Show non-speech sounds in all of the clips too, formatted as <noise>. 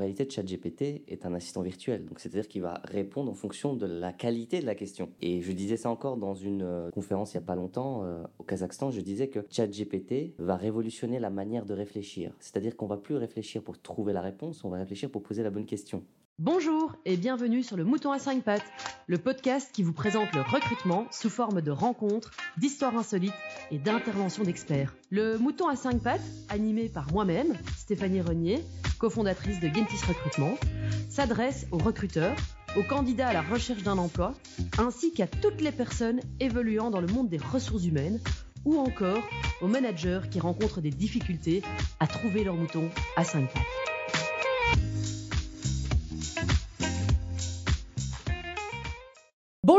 réalité, ChatGPT est un assistant virtuel. Donc, c'est-à-dire qu'il va répondre en fonction de la qualité de la question. Et je disais ça encore dans une euh, conférence il n'y a pas longtemps euh, au Kazakhstan. Je disais que ChatGPT va révolutionner la manière de réfléchir. C'est-à-dire qu'on va plus réfléchir pour trouver la réponse, on va réfléchir pour poser la bonne question. Bonjour et bienvenue sur le Mouton à 5 pattes, le podcast qui vous présente le recrutement sous forme de rencontres, d'histoires insolites et d'interventions d'experts. Le Mouton à 5 pattes, animé par moi-même, Stéphanie Renier, cofondatrice de Gentis Recrutement, s'adresse aux recruteurs, aux candidats à la recherche d'un emploi, ainsi qu'à toutes les personnes évoluant dans le monde des ressources humaines ou encore aux managers qui rencontrent des difficultés à trouver leur mouton à 5 pattes.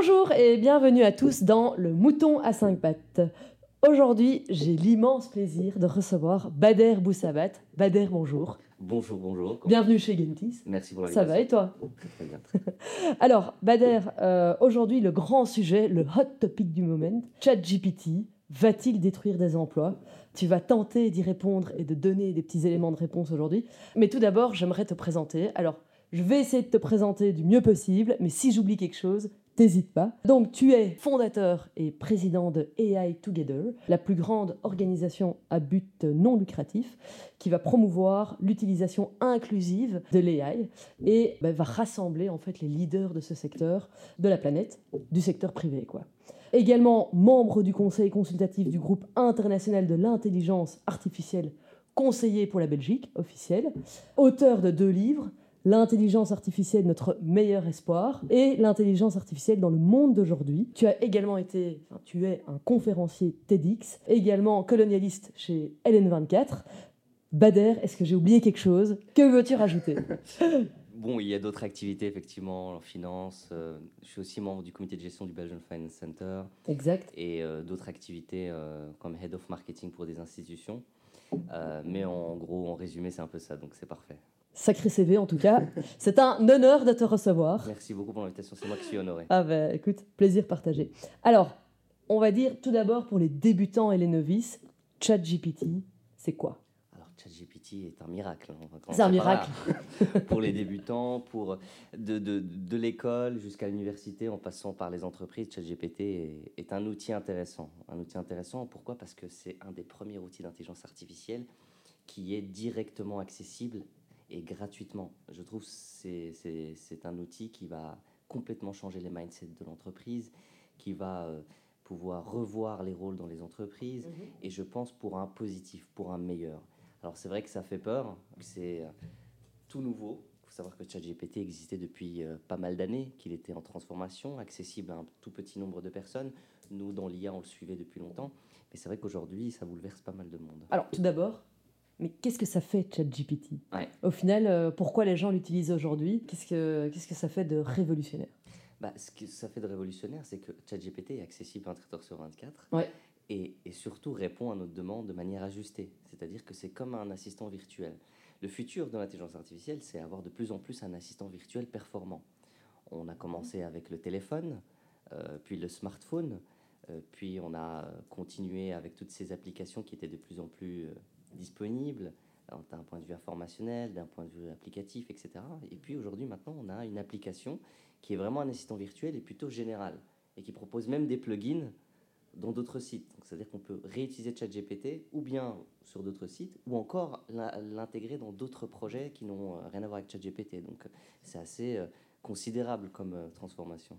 Bonjour et bienvenue à tous dans le Mouton à 5 pattes. Aujourd'hui, j'ai l'immense plaisir de recevoir Bader Boussabat. Bader, bonjour. Bonjour, bonjour. Bienvenue chez Gentis. Merci pour Ça va et toi Très bien. <laughs> Alors, Bader, euh, aujourd'hui, le grand sujet, le hot topic du moment, ChatGPT, va-t-il détruire des emplois? Tu vas tenter d'y répondre et de donner des petits éléments de réponse aujourd'hui. Mais tout d'abord, j'aimerais te présenter. Alors, je vais essayer de te présenter du mieux possible, mais si j'oublie quelque chose, N'hésite pas. Donc, tu es fondateur et président de AI Together, la plus grande organisation à but non lucratif qui va promouvoir l'utilisation inclusive de l'AI et bah, va rassembler en fait les leaders de ce secteur de la planète, du secteur privé, quoi. Également membre du conseil consultatif du groupe international de l'intelligence artificielle conseiller pour la Belgique officielle, auteur de deux livres, l'intelligence artificielle, notre meilleur espoir, et l'intelligence artificielle dans le monde d'aujourd'hui. Tu as également été, enfin, tu es un conférencier TEDx, également colonialiste chez LN24. Bader, est-ce que j'ai oublié quelque chose? Que veux-tu rajouter? <laughs> Bon, il y a d'autres activités, effectivement, en finance. Euh, je suis aussi membre du comité de gestion du Belgian Finance Center. Exact. Et euh, d'autres activités euh, comme Head of Marketing pour des institutions. mais en gros, en résumé, c'est un peu ça, donc c'est parfait. Sacré CV en tout cas. <laughs> C'est un honneur de te recevoir. Merci beaucoup pour l'invitation, c'est moi qui suis honoré. Ah ben écoute, plaisir partagé. Alors, on va dire tout d'abord pour les débutants et les novices, ChatGPT, c'est quoi? Alors, ChatGPT est un miracle. Hein. C'est un miracle. <laughs> pour les débutants, pour de, de, de l'école jusqu'à l'université, en passant par les entreprises, ChatGPT est, est, un outil intéressant. Un outil intéressant, pourquoi? Parce que c'est un des premiers outils d'intelligence artificielle qui est directement accessible et gratuitement. Je trouve que c'est un outil qui va complètement changer les mindsets de l'entreprise, qui va euh, pouvoir revoir les rôles dans les entreprises, mhm. et je pense pour un positif, pour un meilleur. Alors c'est vrai que ça fait peur, c'est euh, tout nouveau. Il faut savoir que ChatGPT existait depuis euh, pas mal d'années, qu'il était en transformation, accessible à un tout petit nombre de personnes. Nous, dans l'IA, on le suivait depuis longtemps. Mais c'est vrai qu'aujourd'hui, ça bouleverse pas mal de monde. Alors, tout d'abord, mais qu'est-ce que ça fait ChatGPT? Au final, euh, pourquoi les gens l'utilisent aujourd'hui? Qu'est-ce que qu'est-ce que ça fait de révolutionnaire? Bah, ce que ça fait de révolutionnaire, c'est que ChatGPT est accessible 24 heures sur 24 ouais. et, et, surtout répond à notre demande de manière ajustée. C'est-à-dire que c'est comme un assistant virtuel. Le futur de l'intelligence artificielle, c'est avoir de plus en plus un assistant virtuel performant. On a commencé avec le téléphone, euh, puis le smartphone, euh, puis on a continué avec toutes ces applications qui étaient de plus en plus disponible d'un point de vue informationnel, d'un point de vue applicatif, etc. Et puis aujourd'hui, maintenant, on a une application qui est vraiment un assistant virtuel et plutôt général, et qui propose même des plugins dans d'autres sites. C'est-à-dire qu'on peut réutiliser ChatGPT ou bien sur d'autres sites, ou encore l'intégrer dans d'autres projets qui n'ont euh, rien à voir avec ChatGPT. Donc c'est assez euh, considérable comme euh, transformation.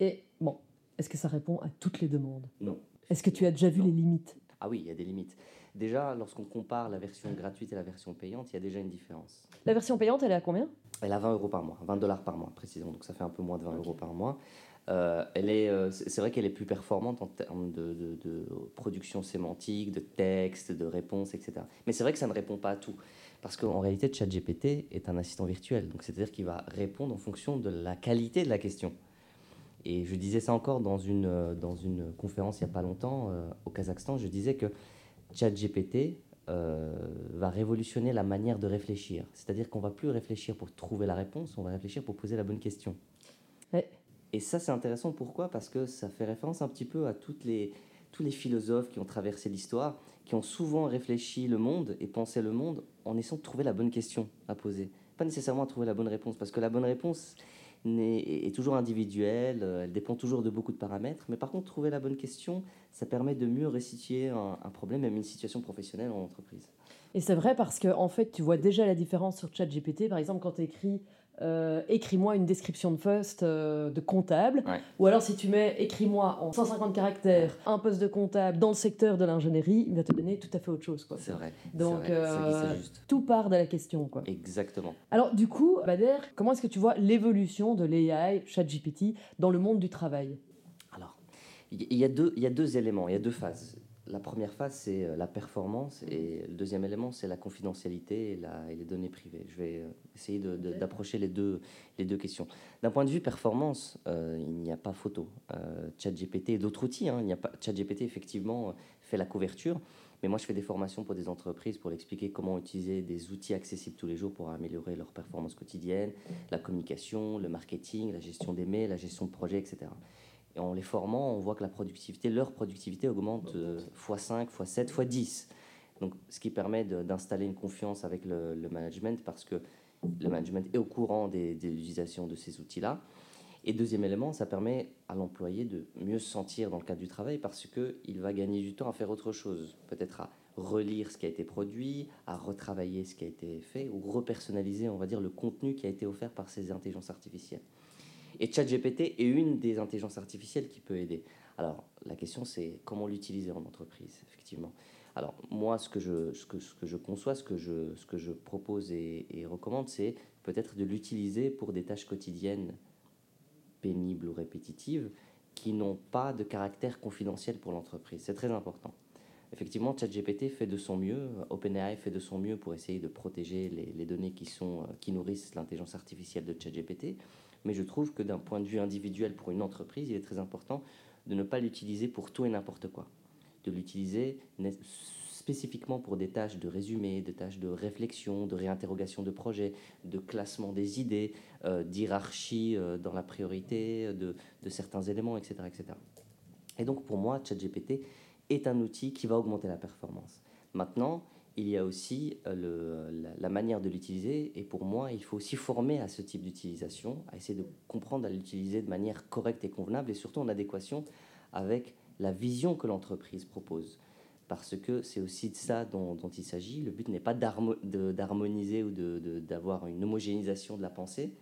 Et bon, est-ce que ça répond à toutes les demandes? Non. Est-ce que tu as déjà vu les limites? Ah oui, il y a des limites. Déjà, lorsqu'on compare la version gratuite et la version payante, il y a déjà une différence. La version payante, elle est à combien? Elle a 20 euros par mois, 20 dollars par mois précisément, donc ça fait un peu moins de 20 euros par mois. Euh, elle est, euh, c'est vrai qu'elle est plus performante en termes de, production sémantique, de texte, de réponse, etc. Mais c'est vrai que ça ne répond pas à tout. Parce qu'en réalité, ChatGPT est un assistant virtuel. Donc c'est-à-dire qu'il va répondre en fonction de la qualité de la question. Et je disais ça encore dans une, euh, dans une conférence il n'y a pas longtemps au Kazakhstan. Je disais que ChatGPT euh, va révolutionner la manière de réfléchir. C'est-à-dire qu'on va plus réfléchir pour trouver la réponse, on va réfléchir pour poser la bonne question. Et ça, c'est intéressant. Pourquoi? Parce que ça fait référence un petit peu à toutes les, tous les philosophes qui ont traversé l'histoire, qui ont souvent réfléchi le monde et pensé le monde en essayant de trouver la bonne question à poser. pas nécessairement à trouver la bonne réponse, parce que la bonne réponse est, est, toujours individuelle, elle dépend toujours de beaucoup de paramètres, mais par contre, trouver la bonne question, ça permet de mieux restituer un, un problème, même une situation professionnelle en entreprise. Et c'est vrai parce que en fait, tu vois déjà la différence sur ChatGPT. Par exemple, quand tu écris euh, écris-moi une description de poste euh, de comptable. Ou alors si tu mets écris-moi en 150 caractères un poste de comptable dans le secteur de l'ingénierie, il va te donner tout à fait autre chose. C'est vrai. Donc euh, tout part de la question. Quoi. Exactement. Alors du coup, Bader, comment est-ce que tu vois l'évolution de l'AI, ChatGPT, dans le monde du travail? Alors, il y, a deux, il y a deux éléments, il y a deux phases la première phase, c'est euh, la performance et le deuxième élément, c'est la confidentialité et, la, et, les données privées. Je vais euh, essayer d'approcher les, deux, les deux questions. D'un point de vue performance, euh, il n'y a pas photo. ChatGPT et d'autres outils, hein, il n'y a pas, ChatGPT effectivement fait la couverture, mais moi je fais des formations pour des entreprises pour expliquer comment utiliser des outils accessibles tous les jours pour améliorer leur performance quotidienne, la communication, le marketing, la gestion des mails, la gestion de projets, etc. Et en les formant, on voit que la productivité, leur productivité augmente x5, x7, x10. Donc, ce qui permet d'installer une confiance avec le, management parce que le management est au courant des, des utilisations de ces outils-là. Et deuxième élément, ça permet à l'employé de mieux se sentir dans le cadre du travail parce qu'il va gagner du temps à faire autre chose, peut-être à relire ce qui a été produit, à retravailler ce qui a été fait ou repersonnaliser, on va dire, le contenu qui a été offert par ces intelligences artificielles. Et ChatGPT est une des intelligences artificielles qui peut aider. Alors, la question, c'est comment l'utiliser en entreprise, effectivement. Alors, moi, ce que je, ce que, ce que je conçois, ce que je, ce que je propose et, recommande, c'est peut-être de l'utiliser pour des tâches quotidiennes pénibles ou répétitives qui n'ont pas de caractère confidentiel pour l'entreprise. C'est très important. Effectivement, ChatGPT fait de son mieux, OpenAI fait de son mieux pour essayer de protéger les, les données qui, sont, qui nourrissent l'intelligence artificielle de ChatGPT mais je trouve que d'un point de vue individuel pour une entreprise, il est très important de ne pas l'utiliser pour tout et n'importe quoi, de l'utiliser spécifiquement pour des tâches de résumé, des tâches de réflexion, de réinterrogation de projet, de classement des idées, euh, d'hierarchie euh, dans la priorité de, de, certains éléments, etc., etc. Et donc pour moi, ChatGPT est un outil qui va augmenter la performance. Maintenant, il y a aussi euh, le, la, manière de l'utiliser. Et pour moi, il faut aussi former à ce type d'utilisation, à essayer de comprendre à l'utiliser de manière correcte et convenable, et surtout en adéquation avec la vision que l'entreprise propose. Parce que c'est aussi de ça dont, dont il s'agit. Le but n'est pas d'harmoniser ou d'avoir une homogénéisation de la pensée,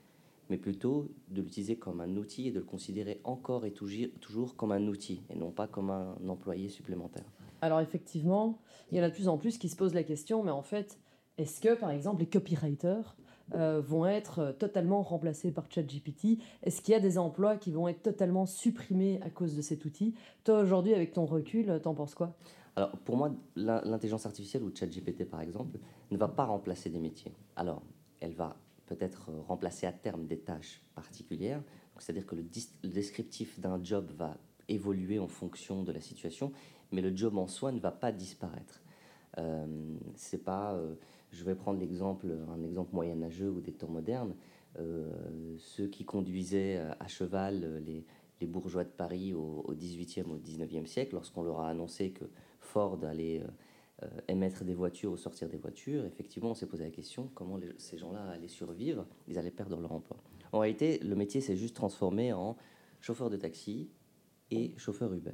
mais plutôt de l'utiliser comme un outil et de le considérer encore et toujours comme un outil, et non pas comme un employé supplémentaire. Alors effectivement, il y en a de plus en plus qui se posent la question, mais en fait, est-ce que par exemple les copywriters euh, vont être euh, totalement remplacés par ChatGPT? Est-ce qu'il y a des emplois qui vont être totalement supprimés à cause de cet outil? Toi aujourd'hui, avec ton recul, t'en penses quoi? Alors pour moi, l'intelligence artificielle ou ChatGPT par exemple ne va pas remplacer des métiers. Alors, elle va peut-être remplacer à terme des tâches particulières. C'est-à-dire que le descriptif d'un job va évoluer en fonction de la situation mais le job en soi ne va pas disparaître. Euh, c'est pas, euh, je vais prendre l'exemple, un exemple moyenâgeux ou des temps modernes. Euh, ceux qui conduisaient à cheval les, bourgeois de Paris au, au 18e, au 19e siècle, lorsqu'on leur a annoncé que Ford allait émettre des voitures ou sortir des voitures, effectivement, on s'est posé la question comment ces gens-là allaient survivre? Ils allaient perdre leur emploi. En réalité, le métier s'est juste transformé en chauffeur de taxi et chauffeur Uber.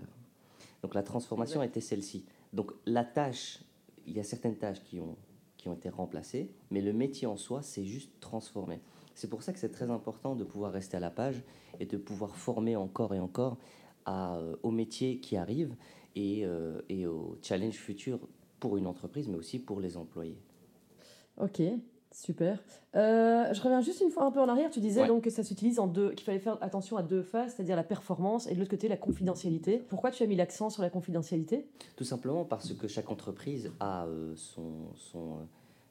Donc la transformation était celle-ci. Donc la tâche, il y a certaines tâches qui ont, qui ont été remplacées, mais le métier en soi s'est juste transformé. C'est pour ça que c'est très important de pouvoir rester à la page et de pouvoir former encore et encore à, euh, aux métiers qui arrivent et, euh, et aux challenges futurs pour une entreprise, mais aussi pour les employés. Ok. Super. Euh, je reviens juste une fois un peu en arrière. Tu disais donc que ça s'utilise en deux, qu'il fallait faire attention à deux phases, c'est-à-dire la performance et de l'autre côté la confidentialité. Pourquoi tu as mis l'accent sur la confidentialité? Tout simplement parce que chaque entreprise a euh, son, son, euh,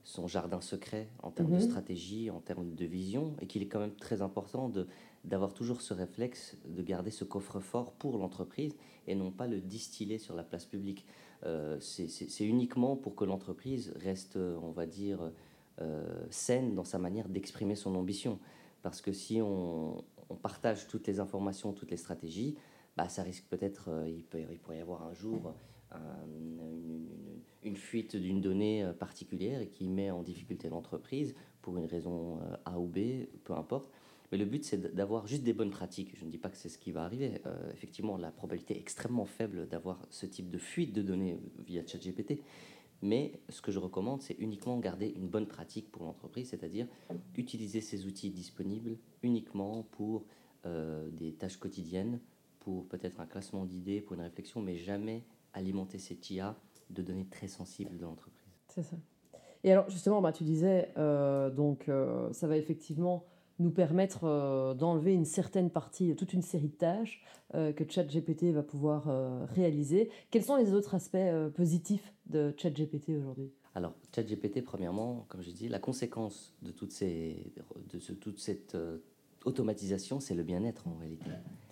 son, jardin secret en termes de mhm. stratégie, en termes de vision, et qu'il est quand même très important de, d'avoir toujours ce réflexe de garder ce coffre-fort pour l'entreprise et non pas le distiller sur la place publique. c'est uniquement pour que l'entreprise reste, on va dire, saine dans sa manière d'exprimer son ambition. Parce que si on, partage toutes les informations, toutes les stratégies, bah, ça risque peut-être, euh, il, peut, il pourrait y avoir un jour une, fuite d'une donnée euh, particulière qui met en difficulté l'entreprise pour une raison euh, A ou B, peu importe. Mais le but, c'est d'avoir juste des bonnes pratiques. Je ne dis pas que c'est ce qui va arriver. Euh, effectivement, la probabilité est extrêmement faible d'avoir ce type de fuite de données via ChatGPT. Mais ce que je recommande, c'est uniquement garder une bonne pratique pour l'entreprise, c'est-à-dire utiliser ces outils disponibles uniquement pour euh, des tâches quotidiennes, pour peut-être un classement d'idées, pour une réflexion, mais jamais alimenter cette IA de données très sensibles de l'entreprise. C'est ça. Et alors justement, bah, tu disais, euh, donc euh, ça va effectivement nous permettre euh, d'enlever une certaine partie, toute une série de tâches que ChatGPT va pouvoir réaliser. Quels sont les autres aspects positifs de ChatGPT aujourd'hui? Alors, ChatGPT, premièrement, comme je dis, la conséquence de, toutes ces, de toute cette automatisation, c'est le bien-être en réalité.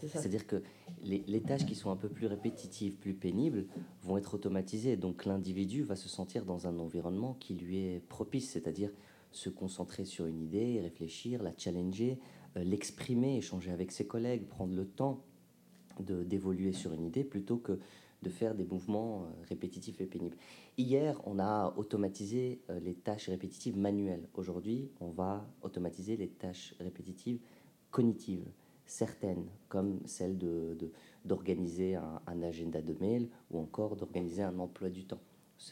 C'est-à-dire que les, les, tâches qui sont un peu plus répétitives, plus pénibles, vont être automatisées. Donc l'individu va se sentir dans un environnement qui lui est propice, c'est-à-dire se concentrer sur une idée, réfléchir, la challenger, euh, l'exprimer, échanger avec ses collègues, prendre le temps d'évoluer sur une idée plutôt que de faire des mouvements euh, répétitifs et pénibles. Hier, on a automatisé euh, les tâches répétitives manuelles. Aujourd'hui, on va automatiser les tâches répétitives cognitives, certaines, comme celle d'organiser de, un, un, agenda de mail ou encore d'organiser un emploi du temps.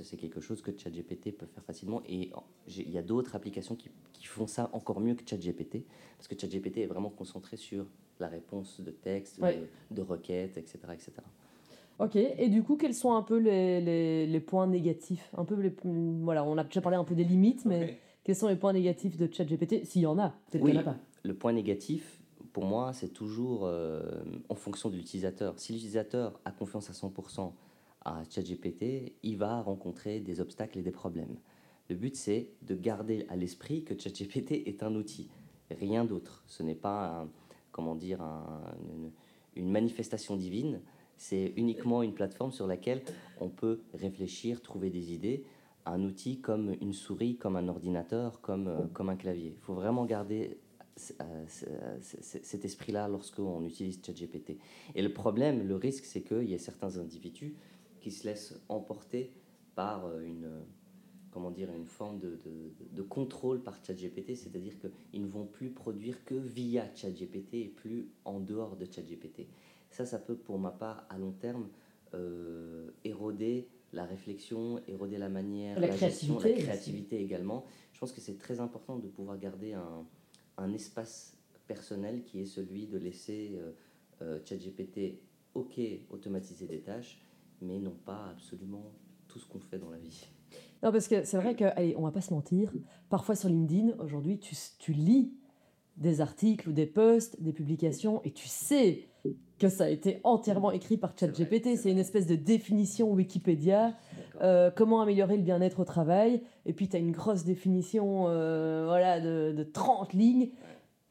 C'est quelque chose que ChatGPT peut faire facilement et il y a d'autres applications qui, qui, font ça encore mieux que ChatGPT parce que ChatGPT est vraiment concentré sur la réponse de texte, de, requêtes, etc., etc. Ok, et du coup, quels sont un peu les, les, les points négatifs? Un peu les, voilà, On a déjà parlé un peu des limites, mais quels sont les points négatifs de ChatGPT? S'il y en a, peut-être qu'il n'y en a pas le point négatif, pour moi, c'est toujours euh, en fonction de l'utilisateur. Si l'utilisateur a confiance à 100% à ChatGPT, il va rencontrer des obstacles et des problèmes. Le but, c'est de garder à l'esprit que ChatGPT <laughs> est un outil, rien d'autre. Ce n'est pas, comment dire, une, manifestation divine. C'est uniquement une plateforme sur laquelle on peut réfléchir, trouver des idées. Un outil comme une souris, comme un ordinateur, comme, euh, comme un clavier. Il faut vraiment garder euh, cet esprit-là lorsqu'on utilise ChatGPT. Et le problème, le risque, c'est qu'il y a certains individus qui se laissent emporter par euh, une, comment dire, une forme de, de, contrôle par ChatGPT, c'est-à-dire qu'ils ne vont plus produire que via ChatGPT et plus en dehors de ChatGPT. Ça, ça peut, pour ma part, à long terme, euh, éroder la réflexion, éroder la manière, la, créativité, la créativité également. Je pense que c'est très important de pouvoir garder un, un espace personnel qui est celui de laisser euh, euh, ChatGPT, ok, automatiser des tâches, mais non pas absolument tout ce qu'on fait dans la vie. Non, parce que c'est vrai que, allez, on va pas se mentir, parfois sur LinkedIn, aujourd'hui, tu, tu lis des articles ou des posts, des publications, et tu sais que ça a été entièrement écrit par ChatGPT. C'est une espèce de définition Wikipédia. Euh, comment améliorer le bien-être au travail. Et puis, tu as une grosse définition euh, voilà, de, de, 30 lignes.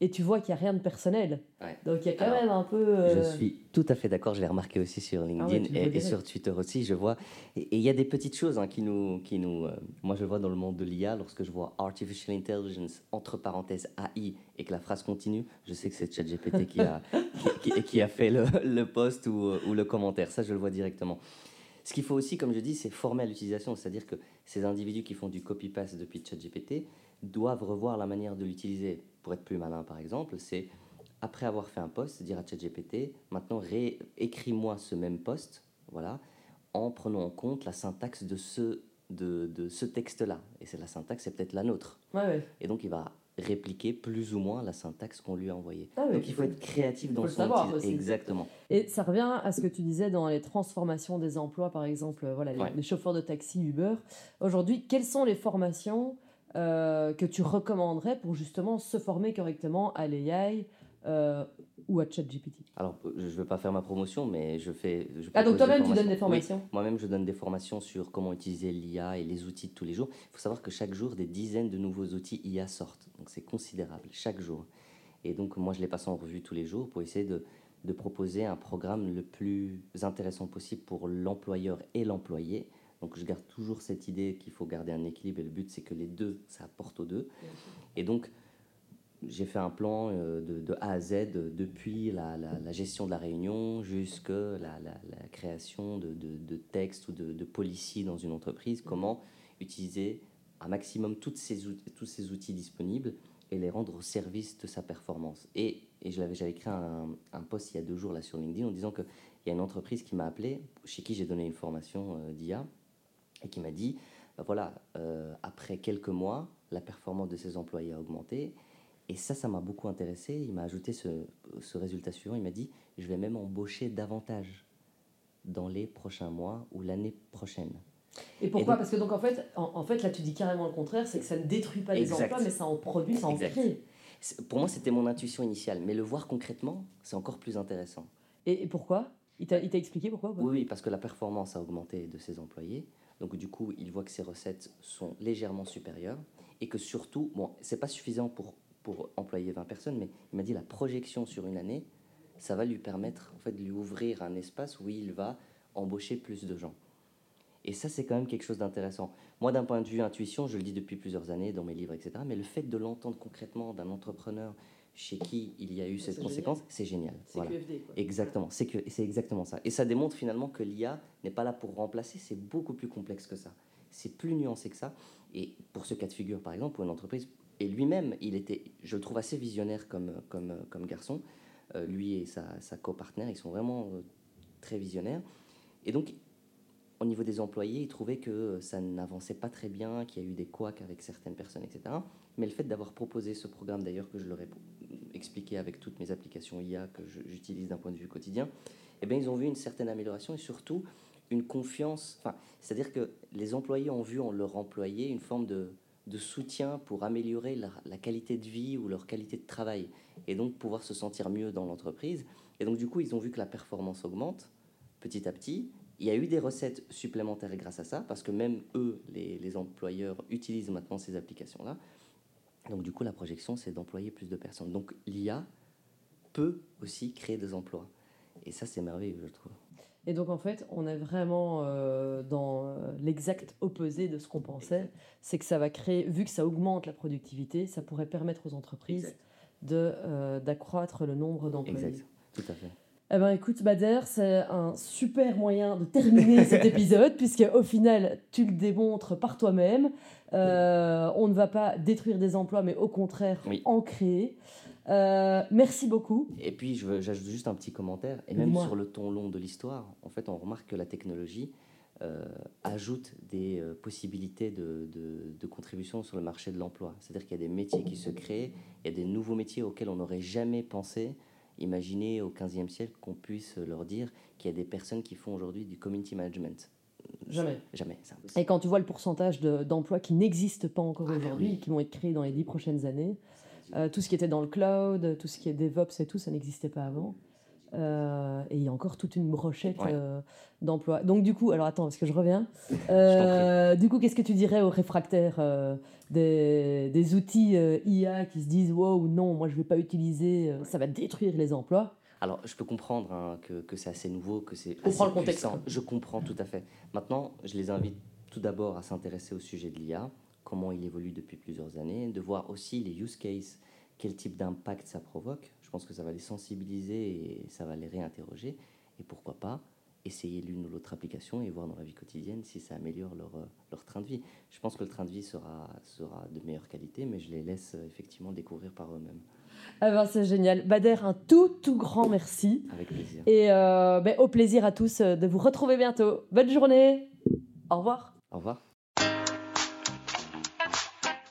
Et tu vois qu'il n'y a rien de personnel. Donc il y a quand même un peu. Euh, je suis tout à fait d'accord, je l'ai remarqué aussi sur ah LinkedIn et, sur Twitter aussi. Je vois. Et il y a des petites choses hein, qui nous. Qui nous moi, je vois dans le monde de l'IA, lorsque je vois Artificial Intelligence, entre parenthèses AI, et que la phrase continue, je sais que c'est ChatGPT qui a, <laughs> qui, qui, a fait le, le post ou, ou le commentaire. Ça, je le vois directement. Ce qu'il faut aussi, comme je dis, c'est former à l'utilisation, c'est-à-dire que ces individus qui font du copy-paste depuis ChatGPT doivent revoir la manière de l'utiliser. Pour être plus malin, par exemple, c'est après avoir fait un post, dire à ChatGPT, maintenant écris-moi ce même post, voilà, en prenant en compte la syntaxe de ce, de, de ce texte-là. Et c'est la syntaxe, c'est peut-être la nôtre. Et donc il va répliquer plus ou moins la syntaxe qu'on lui a envoyée. Ah Donc il faut être créatif dans son outil. Exactement. Et ça revient à ce que tu disais dans les transformations des emplois, par exemple, voilà, les, chauffeurs de taxi Uber. Aujourd'hui, quelles sont les formations euh, que tu recommanderais pour justement se former correctement à l'AI euh, ou à ChatGPT Alors, je ne veux pas faire ma promotion, mais je fais. Je ah, donc toi-même, tu donnes des formations Moi-même, je donne des formations sur comment utiliser l'IA et les outils de tous les jours. Il faut savoir que chaque jour, des dizaines de nouveaux outils IA sortent. Donc, c'est considérable, chaque jour. Et donc, moi, je les passe en revue tous les jours pour essayer de, de proposer un programme le plus intéressant possible pour l'employeur et l'employé. Donc, je garde toujours cette idée qu'il faut garder un équilibre et le but, c'est que les deux, ça apporte aux deux. Et donc, j'ai fait un plan euh, de, A à Z, depuis la, gestion de la réunion jusqu'à la, la, création de, de, textes ou de, de policies dans une entreprise, comment utiliser un maximum toutes ces, tous ces outils disponibles et les rendre au service de sa performance. Et, et j'avais écrit un, un, post il y a deux jours là sur LinkedIn en disant qu'il y a une entreprise qui m'a appelé, chez qui j'ai donné une formation euh, d'IA, et qui m'a dit, bah voilà, euh, après quelques mois, la performance de ses employés a augmenté. Et ça, ça m'a beaucoup intéressé. Il m'a ajouté ce, ce résultat suivant. Il m'a dit, je vais même embaucher davantage dans les prochains mois ou l'année prochaine. Et pourquoi? Parce que donc en fait, en, fait, là tu dis carrément le contraire, c'est que ça ne détruit pas les emplois, mais ça en produit, ça en crée. Pour moi, c'était mon intuition initiale, mais le voir concrètement, c'est encore plus intéressant. Et, pourquoi? Il t'a expliqué pourquoi oui, parce que la performance a augmenté de ses employés. Donc du coup, il voit que ses recettes sont légèrement supérieures et que surtout, bon, c'est pas suffisant pour, pour employer 20 personnes, mais il m'a dit la projection sur une année, ça va lui permettre en fait de lui ouvrir un espace où il va embaucher plus de gens. Et ça, c'est quand même quelque chose d'intéressant. Moi, d'un point de vue intuition, je le dis depuis plusieurs années dans mes livres, etc. Mais le fait de l'entendre concrètement d'un entrepreneur chez qui il y a eu cette conséquence, c'est génial. C'est QFD. Exactement, c'est que c'est exactement ça. Et ça démontre finalement que l'IA n'est pas là pour remplacer, c'est beaucoup plus complexe que ça. C'est plus nuancé que ça. Et pour ce cas de figure, par exemple, pour une entreprise, et lui-même, il était, je le trouve assez visionnaire comme, comme, comme garçon. Euh, lui et sa, sa copartner, ils sont vraiment euh, très visionnaires. Et donc, au niveau des employés, ils trouvaient que ça n'avançait pas très bien, qu'il y a eu des couacs avec certaines personnes, etc. Mais le fait d'avoir proposé ce programme, d'ailleurs, que je leur ai expliqué avec toutes mes applications IA que j'utilise d'un point de vue quotidien, eh bien, ils ont vu une certaine amélioration et surtout une confiance. Enfin, c'est-à-dire que les employés ont vu en leur employé une forme de, soutien pour améliorer la, qualité de vie ou leur qualité de travail et donc pouvoir se sentir mieux dans l'entreprise. Et donc, du coup, ils ont vu que la performance augmente petit à petit il y a eu des recettes supplémentaires grâce à ça, parce que même eux, les, employeurs, utilisent maintenant ces applications-là. Donc du coup, la projection, c'est d'employer plus de personnes. Donc l'IA peut aussi créer des emplois. Et ça, c'est merveilleux, je trouve. Et donc en fait, on est vraiment euh, dans euh, l'exact opposé de ce qu'on pensait. C'est que ça va créer, vu que ça augmente la productivité, ça pourrait permettre aux entreprises euh, d'accroître le nombre d'employés. Exact, tout à fait. Eh ben écoute Bader, c'est un super moyen de terminer <laughs> cet épisode puisque au final tu le démontres par toi-même. Euh, on ne va pas détruire des emplois mais au contraire en créer. Euh, merci beaucoup. Et puis j'ajoute juste un petit commentaire et même sur le ton long de l'histoire, en fait on remarque que la technologie euh, ajoute des possibilités de, de, de, contribution sur le marché de l'emploi. C'est-à-dire qu'il y a des métiers qui se créent, il y a des nouveaux métiers auxquels on n'aurait jamais pensé. Imaginez au XVe siècle qu'on puisse leur dire qu'il y a des personnes qui font aujourd'hui du community management. Jamais. Jamais. Et quand tu vois le pourcentage d'emplois qui n'existent pas encore ah, aujourd'hui, qui vont être créés dans les dix prochaines années, euh, tout ce qui était dans le cloud, tout ce qui est DevOps et tout, ça n'existait pas avant. Euh, et il y a encore toute une brochette euh, d'emplois. Donc du coup, alors attends, parce que je reviens. Euh, du coup, qu'est-ce que tu dirais aux réfractaires des, des, outils IA qui se disent wow, non, moi je ne vais pas utiliser, ça va détruire les emplois? Alors, je peux comprendre hein, que, que c'est assez nouveau, que c'est assez le contexte. Je comprends tout à fait. Maintenant, je les invite tout d'abord à s'intéresser au sujet de l'IA, comment il évolue depuis plusieurs années, de voir aussi les use cases, quel type d'impact ça provoque pense que ça va les sensibiliser et ça va les réinterroger. Et pourquoi pas essayer l'une ou l'autre application et voir dans la vie quotidienne si ça améliore leur, euh, leur train de vie. Je pense que le train de vie sera, sera de meilleure qualité, mais je les laisse euh, effectivement découvrir par eux-mêmes. Ah ben, c'est génial. Bader, un tout, tout grand merci. Avec plaisir. Et euh, ben, au plaisir à tous de vous retrouver bientôt. Bonne journée. Au revoir. Au revoir.